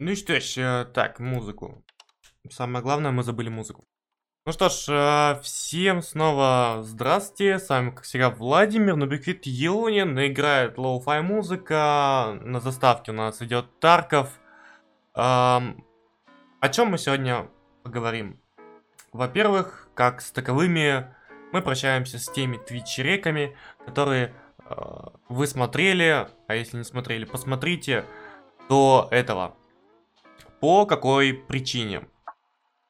Ну что ж, так, музыку. Самое главное, мы забыли музыку. Ну что ж, э, всем снова здравствуйте, с вами, как всегда, Владимир, Нубиквит Елунин, играет lo-fi музыка, на заставке у нас идет Тарков. Эм, о чем мы сегодня поговорим? Во-первых, как с таковыми, мы прощаемся с теми Twitch-треками, которые э, вы смотрели, а если не смотрели, посмотрите до этого. По какой причине?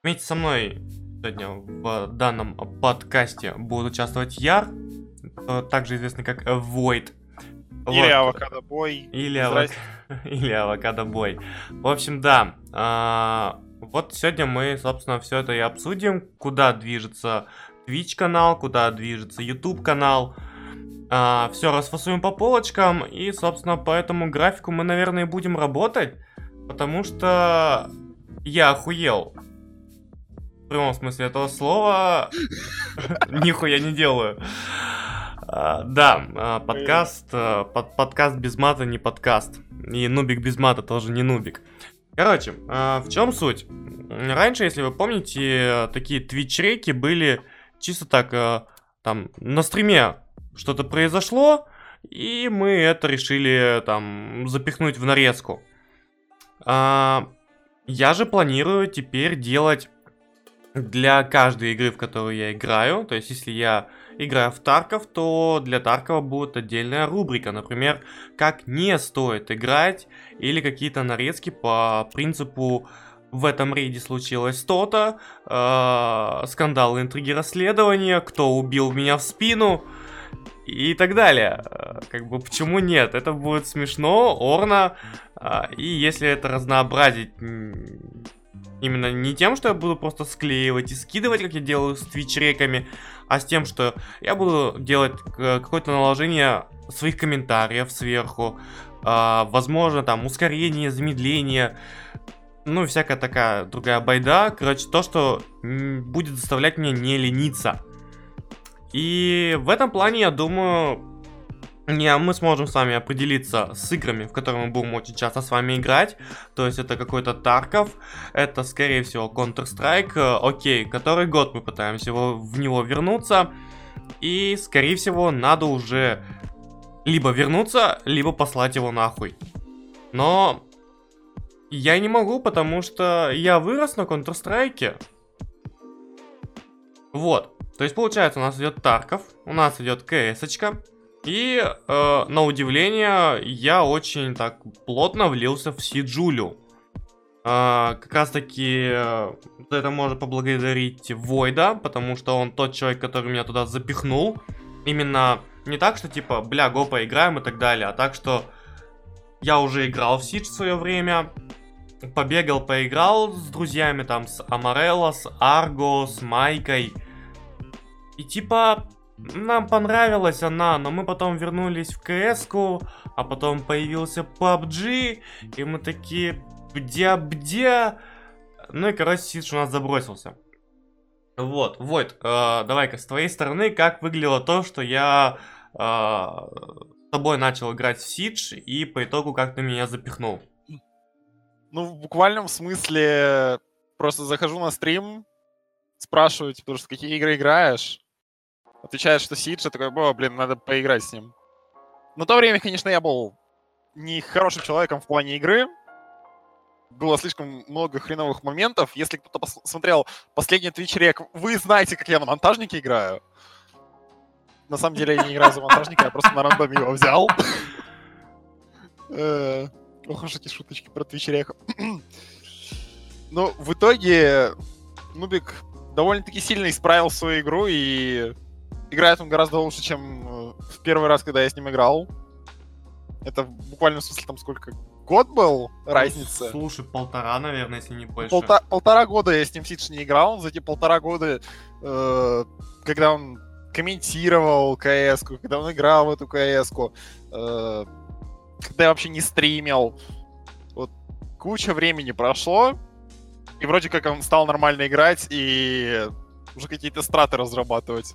Вместе со мной сегодня в данном подкасте будет участвовать Яр, э, также известный как Void. Или вот. Авокадо Бой. Или, авок... Или Авокадо Бой. В общем, да. А, вот сегодня мы, собственно, все это и обсудим. Куда движется Twitch канал, куда движется YouTube канал. А, все расфасуем по полочкам. И, собственно, по этому графику мы, наверное, будем работать. Потому что я охуел. В прямом смысле этого слова. Нихуя не делаю. А, да, а, подкаст, а, под, подкаст без мата не подкаст. И нубик без мата тоже не нубик. Короче, в чем суть? Раньше, если вы помните, такие твич-реки были чисто так, там, на стриме что-то произошло, и мы это решили там запихнуть в нарезку. А, я же планирую теперь делать для каждой игры, в которую я играю. То есть, если я играю в Тарков, то для Таркова будет отдельная рубрика. Например, как не стоит играть или какие-то нарезки по принципу в этом рейде случилось то-то, э, скандалы, интриги, расследования, кто убил меня в спину, и так далее. Э, как бы почему нет? Это будет смешно, орно. А, и если это разнообразить именно не тем, что я буду просто склеивать и скидывать, как я делаю с твич-реками, а с тем, что я буду делать какое-то наложение своих комментариев сверху, возможно, там, ускорение, замедление, ну, всякая такая другая байда. Короче, то, что будет заставлять меня не лениться. И в этом плане, я думаю, не, мы сможем с вами определиться с играми, в которые мы будем очень часто с вами играть. То есть это какой-то Тарков, это скорее всего Counter-Strike, э, окей, который год мы пытаемся его, в него вернуться. И скорее всего надо уже либо вернуться, либо послать его нахуй. Но я не могу, потому что я вырос на Counter-Strike. Вот. То есть, получается, у нас идет Тарков, у нас идет КС-очка. И, э, на удивление, я очень так плотно влился в Сиджулю. Э, как раз таки, э, это можно поблагодарить Войда, потому что он тот человек, который меня туда запихнул. Именно не так, что типа, бля, го поиграем и так далее, а так, что я уже играл в Сидж в свое время, побегал, поиграл с друзьями, там, с Амарелло, с Арго, с Майкой, и типа, нам понравилась она, но мы потом вернулись в кс а потом появился PUBG, и мы такие, бдя-бдя. Ну и, короче, Сидж у нас забросился. Вот, вот, э, давай-ка, с твоей стороны, как выглядело то, что я э, с тобой начал играть в Сидж, и по итогу как ты меня запихнул? Ну, в буквальном смысле, просто захожу на стрим, спрашиваю, типа, что какие игры играешь, Отвечает, что Сиджа такой, о, блин, надо поиграть с ним. На то время, конечно, я был не хорошим человеком в плане игры. Было слишком много хреновых моментов. Если кто-то посмотрел последний Twitch рек, вы знаете, как я на монтажнике играю. На самом деле я не играю за монтажника, я просто на рандоме его взял. Э, ох уж эти шуточки про Twitch рек. Ну, в итоге Нубик довольно-таки сильно исправил свою игру и играет он гораздо лучше, чем э, в первый раз, когда я с ним играл. Это в буквальном смысле там сколько? Год был разница? Слушай, полтора, наверное, если не больше. Полта полтора года я с ним Сидж не играл. За эти полтора года, э, когда он комментировал кс когда он играл в эту кс э, когда я вообще не стримил. Вот куча времени прошло, и вроде как он стал нормально играть и уже какие-то страты разрабатывать.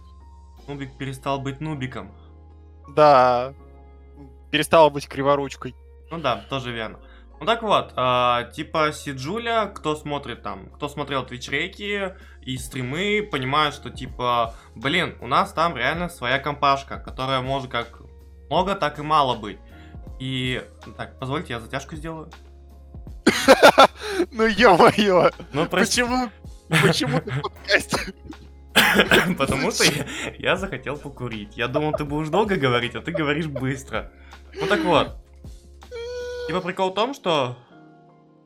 Нубик перестал быть нубиком. Да. Перестал быть криворучкой. Ну да, тоже верно. Ну так вот, а, типа Сиджуля, кто смотрит там, кто смотрел твич-реки и стримы, понимают, что типа, блин, у нас там реально своя компашка, которая может как много, так и мало быть. И, так, позвольте, я затяжку сделаю. Ну ё-моё! Ну, Почему? Почему ты в подкасте? потому что я, я захотел покурить. Я думал, ты будешь долго говорить, а ты говоришь быстро. Ну так вот. Типа прикол в том, что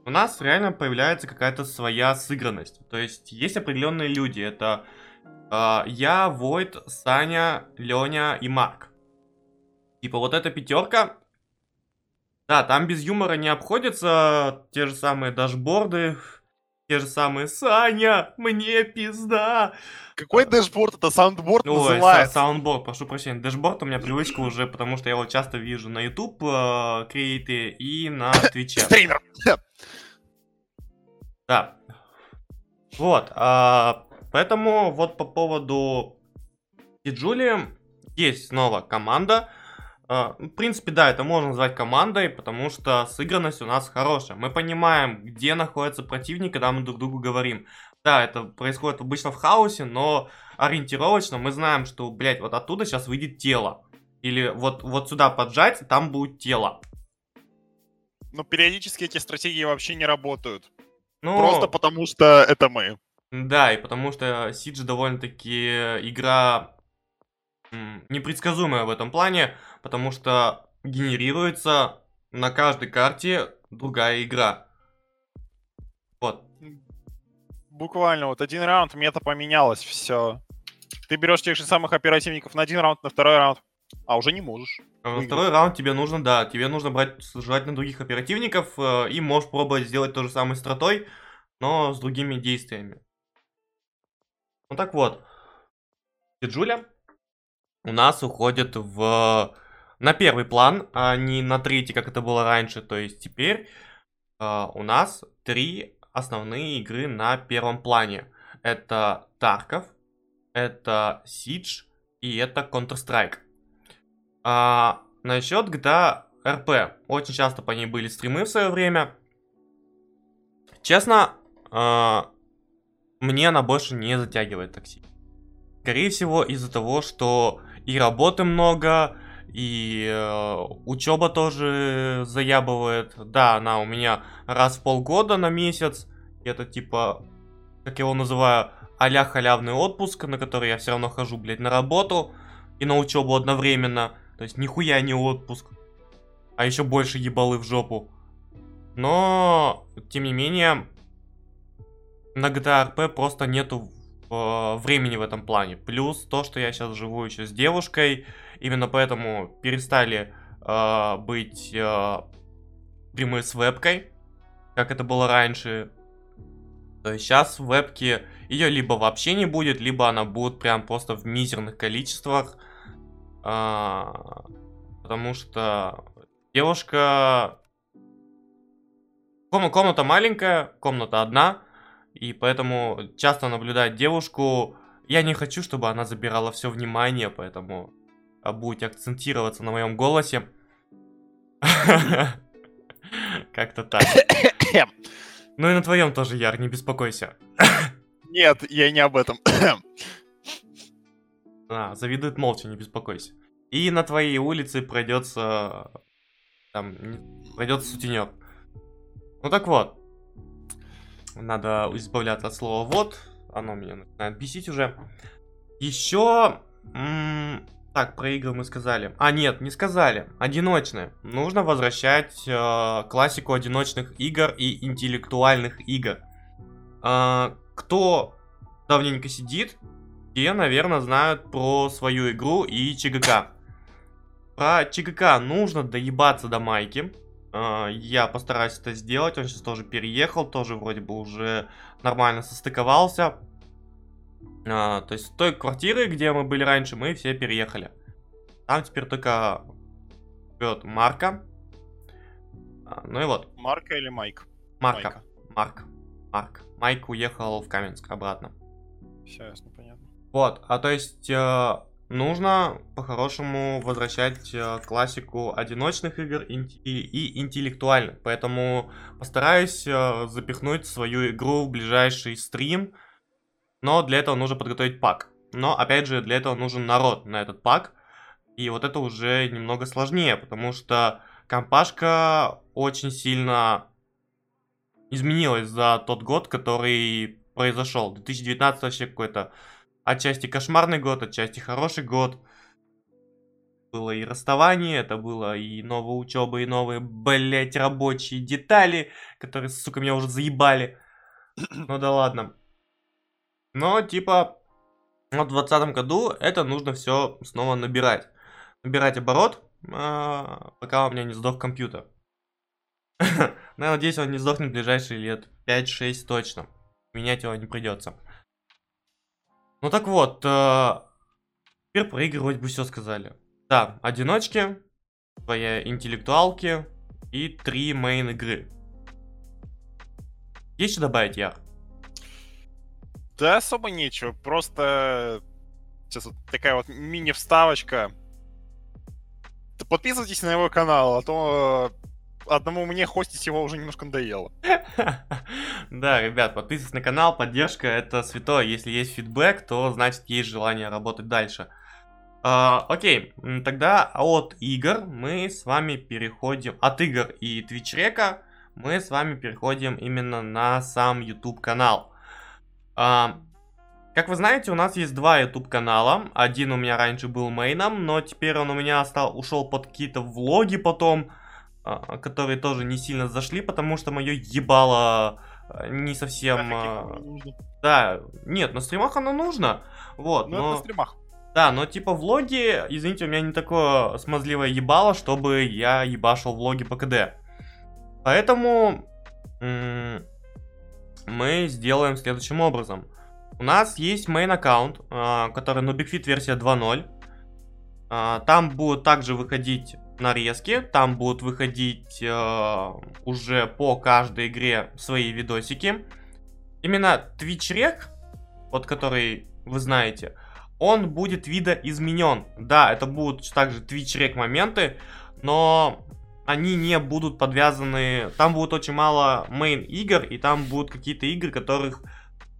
у нас реально появляется какая-то своя сыгранность. То есть есть определенные люди. Это а, я, Войт, Саня, Леня и Марк. Типа вот эта пятерка. Да, там без юмора не обходятся те же самые дашборды, те же самые Саня, мне пизда. Какой dashboard? Это soundboard Ой, называется. soundboard, прошу прощения. Dashboard у меня привычка уже, потому что я его часто вижу на YouTube э, крейты и на Twitch е. Стример. Да. Вот. а, поэтому вот по поводу Джули есть снова команда. А, в принципе, да, это можно назвать командой, потому что сыгранность у нас хорошая. Мы понимаем, где находится противник, когда мы друг другу говорим. Да, это происходит обычно в хаосе, но ориентировочно мы знаем, что, блядь, вот оттуда сейчас выйдет тело. Или вот, вот сюда поджать, там будет тело. Но периодически эти стратегии вообще не работают. Ну, Просто потому что это мы. Да, и потому что Сидж довольно-таки игра непредсказуемая в этом плане, потому что генерируется на каждой карте другая игра. Вот. Буквально вот один раунд, мета поменялась, все. Ты берешь тех же самых оперативников на один раунд, на второй раунд, а уже не можешь. На второй раунд тебе нужно, да, тебе нужно брать желательно других оперативников э, и можешь пробовать сделать то же самое стратой, но с другими действиями. Ну так вот, Джуля у нас уходит в на первый план, а не на третий, как это было раньше. То есть теперь э, у нас три основные игры на первом плане. Это Тарков, это Siege и это Counter-Strike. А, насчет GTA RP. Очень часто по ней были стримы в свое время. Честно, а, мне она больше не затягивает такси. Скорее всего, из-за того, что и работы много, и э, учеба тоже заябывает. Да, она у меня раз в полгода на месяц. Это типа, как я его называю, а халявный отпуск, на который я все равно хожу, блядь, на работу и на учебу одновременно. То есть нихуя не отпуск. А еще больше ебалы в жопу. Но, тем не менее, на GTA RP просто нету времени в этом плане. Плюс то, что я сейчас живу еще с девушкой, именно поэтому перестали э, быть э, стримы с вебкой, как это было раньше. Сейчас в вебке ее либо вообще не будет, либо она будет прям просто в мизерных количествах. А, потому что девушка... Ком- комната маленькая, комната одна, и поэтому часто наблюдать девушку... Я не хочу, чтобы она забирала все внимание, поэтому а, будете акцентироваться на моем голосе. Как-то так. Ну и на твоем тоже, Яр, не беспокойся. Нет, я не об этом. А, завидует молча, не беспокойся. И на твоей улице пройдется... Там, пройдется сутенер. Ну так вот. Надо избавляться от слова вот. Оно меня начинает бесить уже. Еще... Так, про игры мы сказали. А, нет, не сказали. Одиночные. Нужно возвращать э, классику одиночных игр и интеллектуальных игр. А, кто давненько сидит, те, наверное, знают про свою игру и ЧГК. Про ЧГК нужно доебаться до майки. А, Я постараюсь это сделать. Он сейчас тоже переехал, тоже вроде бы уже нормально состыковался. А, То есть с той квартиры, где мы были раньше, мы все переехали. Там теперь только живет Марка. А, Ну и вот, Марка или Майк? Марка. Марк. Марк. Майк уехал в Каменск обратно. Все ясно, понятно. Вот, а то есть э, нужно по-хорошему возвращать э, классику одиночных игр и интеллектуальных. Поэтому постараюсь э, запихнуть свою игру в ближайший стрим. Но для этого нужно подготовить пак. Но опять же, для этого нужен народ на этот пак. И вот это уже немного сложнее, потому что компашка очень сильно изменилась за тот год, который произошел. 2019 вообще какой-то отчасти кошмарный год, отчасти хороший год. Было и расставание, это было и новая учеба, и новые, блять, рабочие детали, которые, сука, меня уже заебали. Ну да ладно. Но, типа, вот в 2020 году это нужно все снова набирать. Набирать оборот, а, пока у меня не сдох компьютер. Но я надеюсь, он не сдохнет в ближайшие лет 5-6 точно. Менять его не придется. Ну так вот, э, теперь про игры вроде бы все сказали. Да, одиночки, твоя интеллектуалки и три мейн игры. Есть что добавить, Яр? Да особо нечего, просто сейчас вот такая вот мини-вставочка. Подписывайтесь на его канал, а то одному мне хостить его уже немножко надоело. Да, ребят, подписывайтесь на канал, поддержка это святое. Если есть фидбэк, то значит есть желание работать дальше. Uh, окей, тогда от игр мы с вами переходим, от игр и Twitch река мы с вами переходим именно на сам YouTube канал. Uh, как вы знаете, у нас есть два YouTube канала. Один у меня раньше был мейном, но теперь он у меня стал, ушел под какие-то влоги потом. А, которые тоже не сильно зашли, потому что мое ебало а, не совсем... А, да, нет, на стримах оно нужно, вот, но... Ну, но... на стримах. Да, но типа влоги, извините, у меня не такое смазливое ебало, чтобы я ебашил влоги по КД. Поэтому мы сделаем следующим образом. У нас есть main аккаунт, который NubicFit версия 2.0. Там будут также выходить нарезки, там будут выходить э, уже по каждой игре свои видосики. Именно Twitch Rec, вот который вы знаете, он будет видоизменен. Да, это будут также Twitch Rec моменты, но они не будут подвязаны... Там будет очень мало мейн игр, и там будут какие-то игры, которых,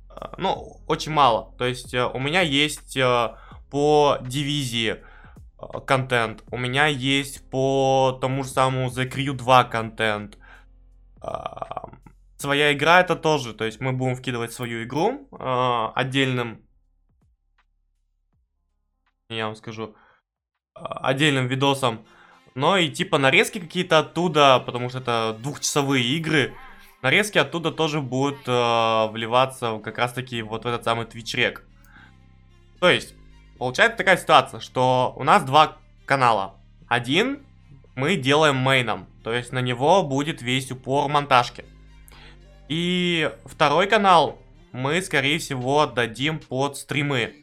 э, ну, очень мало. То есть э, у меня есть э, по дивизии контент. У меня есть по тому же самому The Crew 2 контент. А, своя игра это тоже, то есть мы будем вкидывать свою игру э, отдельным, я вам скажу, э, отдельным видосом. Но и типа нарезки какие-то оттуда, потому что это двухчасовые игры, нарезки оттуда тоже будут э, вливаться как раз таки вот в этот самый Twitch Rec. То есть, Получается такая ситуация, что у нас два канала. Один мы делаем мейном, то есть на него будет весь упор монтажки. И второй канал мы, скорее всего, отдадим под стримы.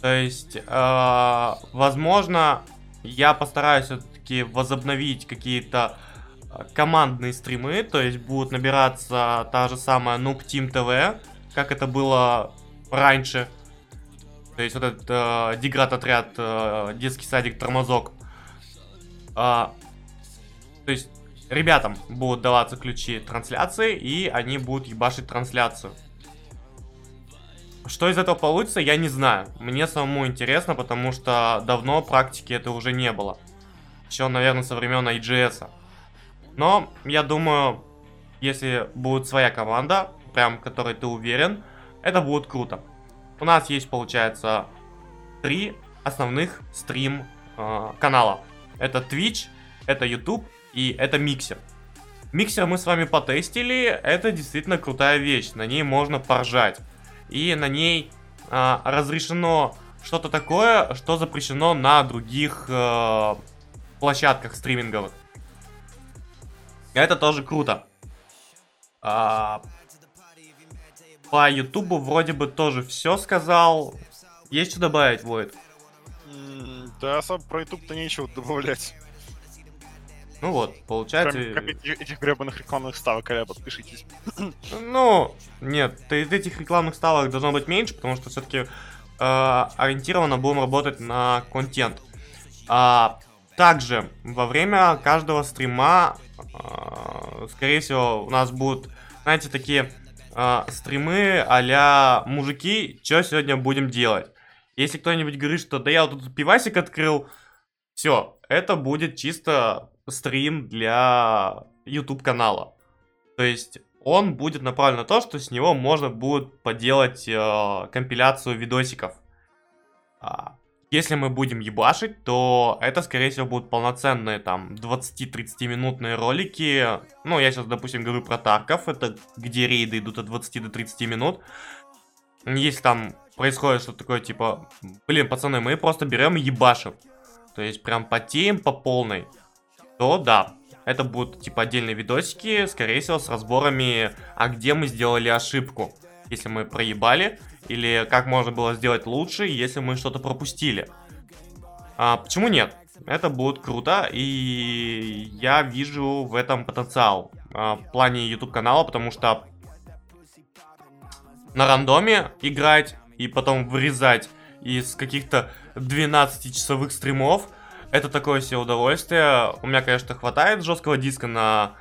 То есть, э, возможно, я постараюсь все-таки возобновить какие-то э, командные стримы, то есть будут набираться та же самая Noob Team TV, как это было раньше. То есть вот этот э, деград отряд, э, детский садик, тормозок. А, то есть ребятам будут даваться ключи трансляции, и они будут ебашить трансляцию. Что из этого получится, я не знаю. Мне самому интересно, потому что давно практики это уже не было. Еще, наверное, со времен IGS. Но, я думаю, если будет своя команда, прям которой ты уверен, это будет круто у нас есть, получается, три основных стрим э. Это Twitch, это YouTube и это Миксер. Миксер мы с вами потестили, это действительно крутая вещь, на ней можно поржать. И на ней э, разрешено что-то такое, что запрещено на других э, площадках стриминговых. Это тоже круто. А, по Ютубу вроде бы тоже все сказал. Есть что добавить, Войд? Да, особо про Ютуб-то нечего добавлять. Ну вот, получается... Кроме этих, этих гребаных рекламных ставок, а подпишитесь. Ну, нет, этих рекламных ставок должно быть меньше, потому что все-таки э, ориентированно будем работать на контент. А, также во время каждого стрима, э, скорее всего, у нас будут, знаете, такие э, стримы а мужики, что сегодня будем делать. Если кто-нибудь говорит, что да я вот тут пивасик открыл, все, это будет чисто стрим для YouTube канала. То есть он будет направлен на то, что с него можно будет поделать э, компиляцию видосиков. А, если мы будем ебашить, то это, скорее всего, будут полноценные там 20-30 минутные ролики. Ну, я сейчас, допустим, говорю про Тарков, это где рейды идут от 20 до 30 минут. Если там происходит что-то такое, типа, блин, пацаны, мы просто берем и ебашим. То есть прям потеем по полной. То да, это будут типа отдельные видосики, скорее всего, с разборами, а где мы сделали ошибку. Если мы проебали, или как можно было сделать лучше, если мы что-то пропустили. А, почему нет? Это будет круто, и я вижу в этом потенциал а, в плане YouTube канала, потому что на рандоме играть и потом вырезать из каких-то 12-часовых стримов – это такое себе удовольствие. У меня, конечно, хватает жесткого диска на...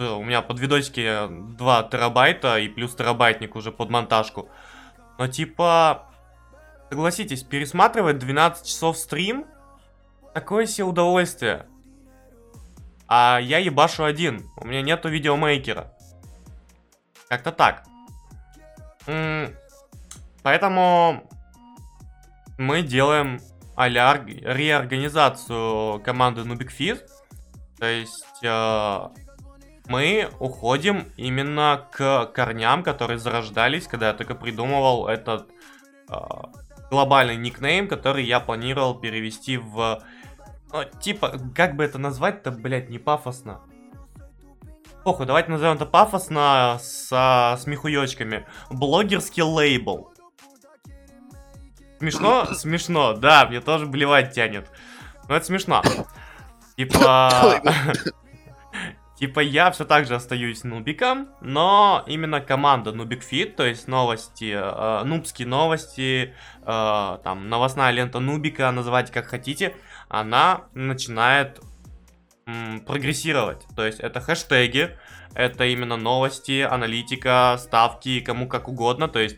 Э, у меня под видосики 2 терабайта и плюс терабайтник уже под монтажку. Но типа... Согласитесь, пересматривать 12 часов стрим, такое себе удовольствие. А я ебашу один, у меня нету видеомейкера. Как-то так. М поэтому мы делаем а реорганизацию команды Nubik Fit. То есть э, мы уходим именно к корням, которые зарождались, когда я только придумывал этот э, глобальный никнейм, который я планировал перевести в... Ну, типа, как бы это назвать-то, блядь, не пафосно. Похуй, давайте назовем это пафосно со смехуёчками. Блогерский лейбл. Смешно? Смешно, да, мне тоже блевать тянет. Но это смешно. Типа... Типа я все так же остаюсь нубиком, но именно команда Нубик Фит, то есть новости, э, нубские новости, э, там новостная лента Нубика, называйте как хотите, она начинает м, прогрессировать. То есть это хэштеги, это именно новости, аналитика, ставки, кому как угодно. То есть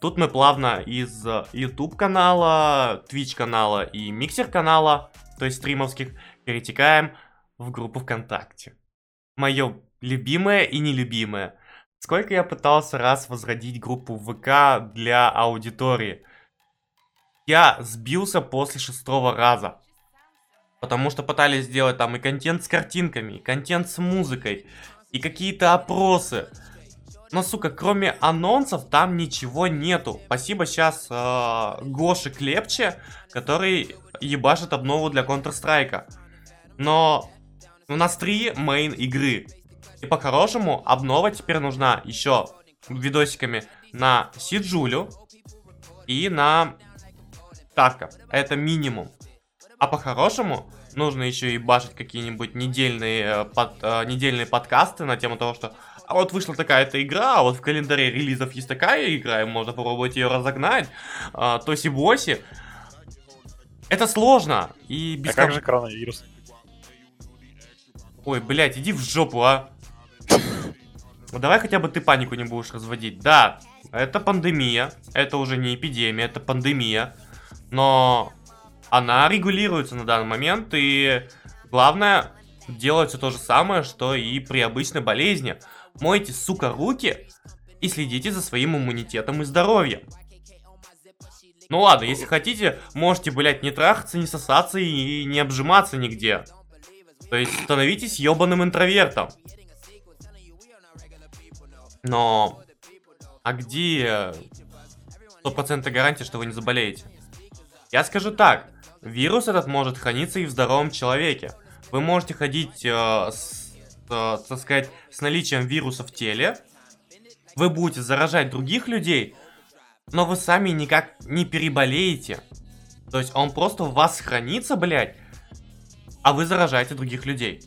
Тут мы плавно из YouTube канала, Twitch канала и Миксер канала, то есть стримовских, перетекаем в группу ВКонтакте. Мое любимое и нелюбимое. Сколько я пытался раз возродить группу ВК для аудитории. Я сбился после шестого раза. Потому что пытались сделать там и контент с картинками, и контент с музыкой, и какие-то опросы. Но, сука, кроме анонсов там ничего нету. Спасибо сейчас э, Гоше Клепче, который ебашит обнову для Counter-Strike. Но у нас три мейн игры. И по-хорошему обнова теперь нужна еще видосиками на Сиджулю и на Тарка. Это минимум. А по-хорошему нужно еще и башить какие-нибудь недельные, э, под, э, недельные подкасты на тему того, что а вот вышла такая-то игра, а вот в календаре релизов есть такая игра, и можно попробовать ее разогнать, а, тоси-боси. Это сложно. И без а как же коронавирус? Ой, блядь, иди в жопу, а. Ну давай хотя бы ты панику не будешь разводить. Да, это пандемия, это уже не эпидемия, это пандемия. Но она регулируется на данный момент, и главное, делать все то же самое, что и при обычной болезни. Мойте, сука, руки и следите за своим иммунитетом и здоровьем. Ну ладно, если хотите, можете, блядь, не трахаться, не сосаться и не обжиматься нигде. То есть становитесь ебаным интровертом. Но... А где 100% гарантия, что вы не заболеете? Я скажу так. Вирус этот может храниться и в здоровом человеке. Вы можете ходить э, с э, так сказать, с наличием вируса в теле. Вы будете заражать других людей, но вы сами никак не переболеете. То есть он просто в вас хранится, блядь, а вы заражаете других людей.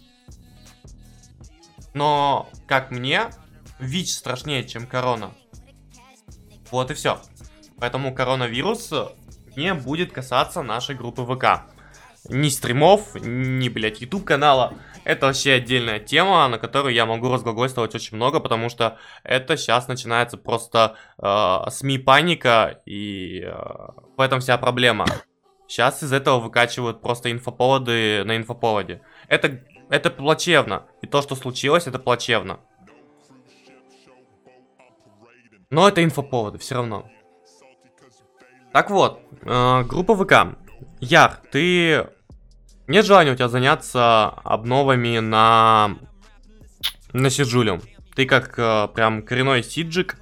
Но, как мне, ВИЧ страшнее, чем корона. Вот и все. Поэтому коронавирус не будет касаться нашей группы ВК. Ни стримов, ни, блядь, YouTube канала. Это вообще отдельная тема, на которую я могу разглагольствовать очень много, потому что это сейчас начинается просто э, СМИ паника, и э, в этом вся проблема. Сейчас из этого выкачивают просто инфоповоды на инфоповоде. Это, это плачевно. И то, что случилось, это плачевно. Но это инфоповоды, все равно. Так вот, э, группа ВК. Яр, ты... Нет желания у тебя заняться обновами на... На Сиджулю? Ты как э, прям коренной сиджик,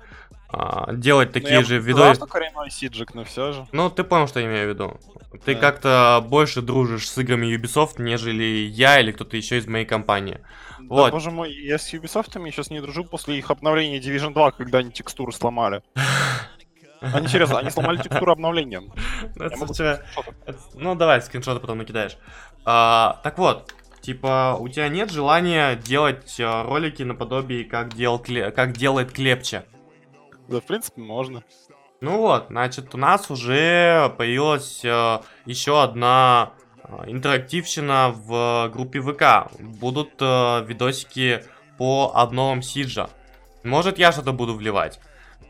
э, делать такие ну, же видосы... коренной сиджик, но все же. Ну, ты понял, что я имею в виду. Ты Да. как-то больше дружишь с играми Ubisoft, нежели я или кто-то еще из моей компании. Да, Вот. боже мой, я с Ubisoft сейчас не дружу после их обновления Division 2, когда они текстуры сломали. Они, серьезно, они сломали текстуру обновления. Ну, Ну, давай, скриншоты потом накидаешь. А, так вот, типа, у тебя нет желания делать э, ролики наподобие, как, Кле- как делает Клепча. Да, в принципе, можно. Ну вот, значит, у нас уже появилась э, еще одна э, интерактивщина в группе ВК. Будут э, видосики по обновам Сиджа. Может, я что-то буду вливать.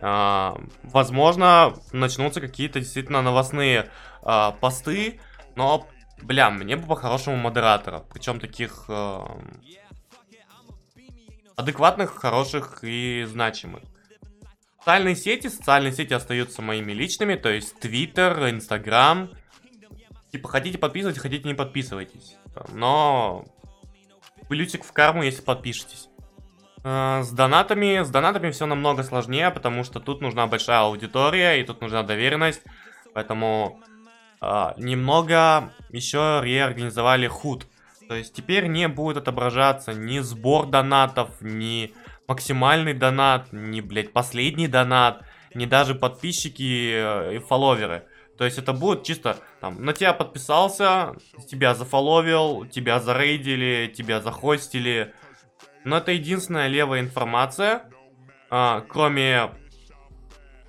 А, возможно, начнутся какие-то действительно новостные а, посты, но, бля, мне бы по-хорошему модератора. Причем таких э, адекватных, хороших и значимых. Социальные сети, социальные сети остаются моими личными, то есть Твиттер, Инстаграм. Типа, хотите подписывайтесь, хотите не подписывайтесь. Но плюсик в карму, если подпишетесь. Э, С донатами, с донатами все намного сложнее, потому что тут нужна большая аудитория и тут нужна доверенность. Поэтому э, немного еще реорганизовали худ. То есть теперь не будет отображаться ни сбор донатов, ни максимальный донат, ни, блядь, последний донат, ни даже подписчики э, и фолловеры. То есть это будет чисто там, на тебя подписался, тебя зафоловил, тебя зарейдили, тебя захостили. Но это единственная левая информация, а, кроме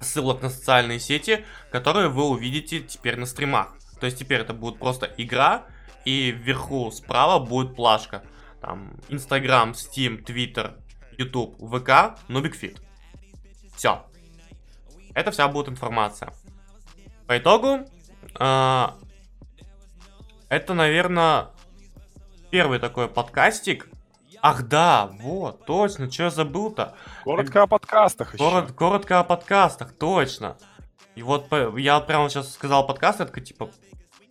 ссылок на социальные сети, которые вы увидите теперь на стримах. То есть теперь это будет просто игра, и вверху справа будет плашка. Там Инстаграм, Steam, Twitter, YouTube, ВК, Нубикфит. Все. Это вся будет информация. По итогу, а, это, наверное, первый такой подкастик. Ах да, вот, точно, что я забыл-то? Коротко о подкастах еще. Корот- коротко о подкастах, точно. И вот я прямо сейчас сказал подкаст, такой типа,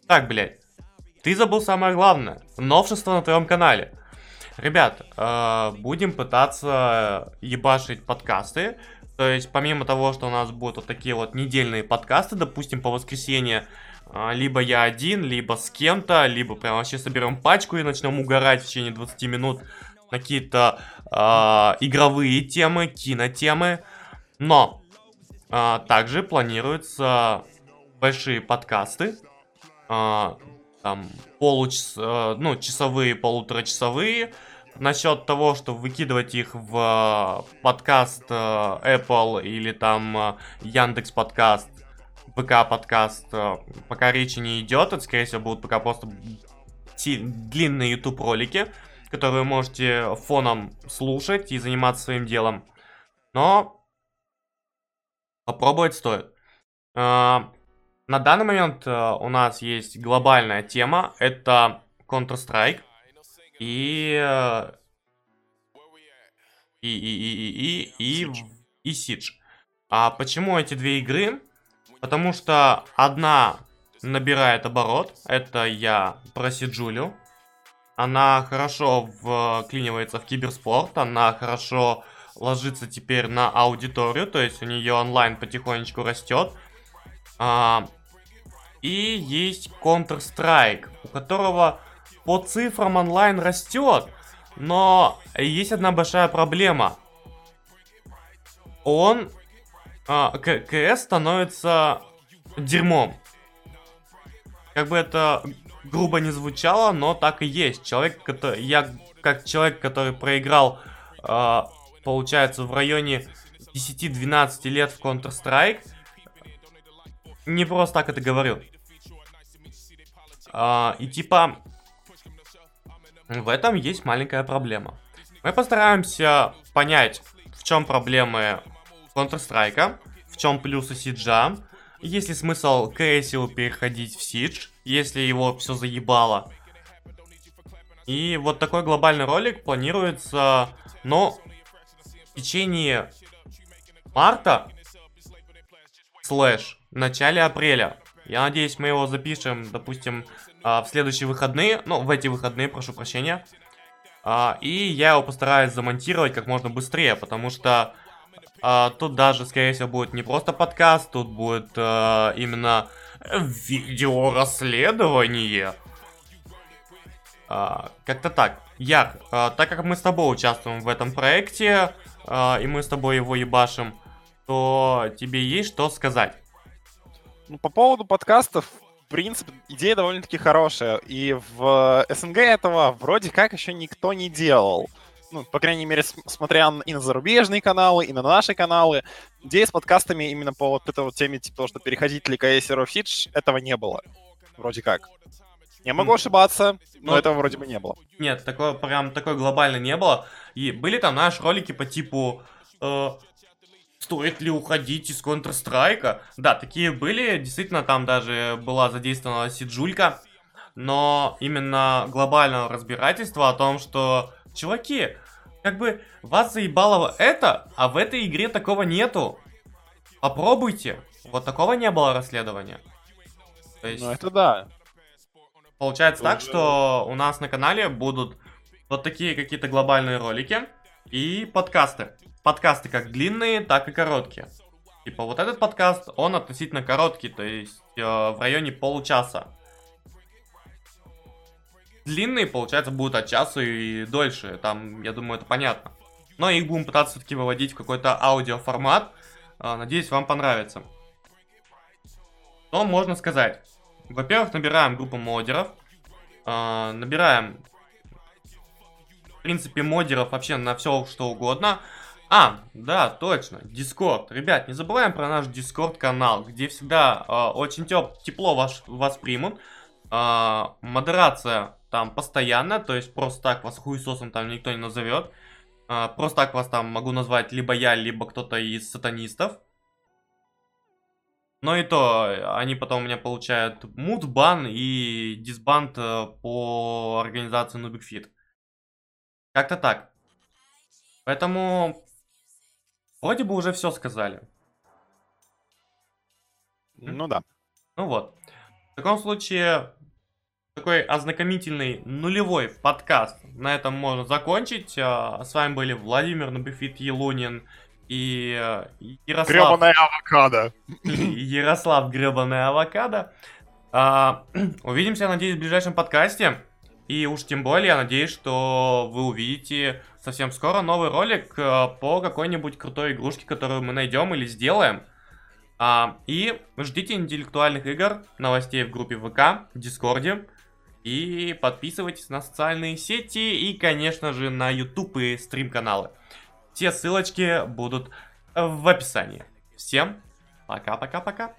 так, блядь, ты забыл самое главное, новшество на твоем канале. Ребят, э, будем пытаться ебашить подкасты. То есть, помимо того, что у нас будут вот такие вот недельные подкасты, допустим, по воскресенье, э, либо я один, либо с кем-то, либо прям вообще соберем пачку и начнем угорать в течение 20 минут на какие-то э, игровые темы, кинотемы. Но э, также планируются большие подкасты, э, там получас, э, ну часовые, полуторачасовые. Насчет того, что выкидывать их в э, подкаст э, Apple или там э, Яндекс подкаст, ПК подкаст, пока речи не идет, это скорее всего будут пока просто длинные YouTube ролики, которые вы можете фоном слушать и заниматься своим делом. Но попробовать стоит. На данный момент у нас есть глобальная тема, это Counter-Strike и э, и и и и и и, Siege. и Siege. А почему эти две игры? Потому что одна набирает оборот, это я про Сиджулю. Она хорошо вклинивается в киберспорт, она хорошо ложится теперь на аудиторию, то есть у нее онлайн потихонечку растет. А, и есть Counter-Strike, у которого по цифрам онлайн растет, но есть одна большая проблема. Он, а, КС становится дерьмом. Как бы это грубо не звучало, но так и есть. Человек, который, я как человек, который проиграл, а, получается, в районе 10-12 лет в Counter-Strike, не просто так это говорю. А, и типа, в этом есть маленькая проблема. Мы постараемся понять, в чем проблемы Counter-Strike, в чем плюсы Сиджа, есть ли смысл к Эсилу переходить в Сидж, если его все заебало. И вот такой глобальный ролик планируется, но в течение марта слэш в начале апреля. Я надеюсь, мы его запишем, допустим, а, в следующие выходные, ну, в эти выходные, прошу прощения. А, и я его постараюсь замонтировать как можно быстрее, потому что а, тут даже, скорее всего, будет не просто подкаст, тут будет именно видеорасследование. Как-то так. Яр, так как мы с тобой участвуем в этом проекте, и мы с тобой его ебашим, то тебе есть что сказать. Ну, по поводу подкастов, в принципе, идея довольно-таки хорошая. И в СНГ этого вроде как еще никто не делал. Ну, по крайней мере, смотря и на зарубежные каналы, и на наши каналы, идеи с подкастами именно по вот этой вот теме, типа того, что переходить ли к Acer of Siege, этого не было. Вроде как. Я могу ошибаться, но ну, этого вроде бы не было. Нет, такое прям такой глобально не было. И были там, наши ролики по типу э, стоит ли уходить из Counter-Strike? Да, такие были, действительно, там даже была задействована Сиджулька, но именно глобального разбирательства о том, что, чуваки, как бы вас заебало это, а в этой игре такого нету. Попробуйте. Вот такого не было расследования. То есть, ну это да. Получается Уже... так, что у нас на канале будут вот такие какие-то глобальные ролики и подкасты подкасты как длинные, так и короткие. Типа вот этот подкаст, он относительно короткий, то есть э, в районе получаса. Длинные, получается, будут от часа и дольше. Там, я думаю, это понятно. Но их будем пытаться все-таки выводить в какой-то аудиоформат. Э, надеюсь, вам понравится. Что можно сказать? Во-первых, набираем группу модеров. Э, набираем, в принципе, модеров вообще на все, что угодно. А, да, точно, Discord. Ребят, не забываем про наш Discord канал, где всегда э, очень теп тепло вас, вас примут. Э, модерация там постоянно, то есть просто так вас хуесосом там никто не назовет. Э, просто так вас там могу назвать либо я, либо кто-то из сатанистов. Но и то, они потом у меня получают мут-бан и дисбанд э, по организации Nubikfit. Как-то так. Поэтому Вроде бы уже все сказали. Ну да. Ну вот. В таком случае, такой ознакомительный нулевой подкаст на этом можно закончить. А, с вами были Владимир Набефит Елунин и э, Ярослав... Гребаная авокадо. Ярослав Гребаная авокадо. А, увидимся, надеюсь, в ближайшем подкасте. И уж тем более, я надеюсь, что вы увидите совсем скоро новый ролик э, по какой-нибудь крутой игрушке, которую мы найдем или сделаем. А, и ждите интеллектуальных игр, новостей в группе ВК, Дискорде. И подписывайтесь на социальные сети и, конечно же, на YouTube и стрим-каналы. Все ссылочки будут в описании. Всем пока-пока-пока.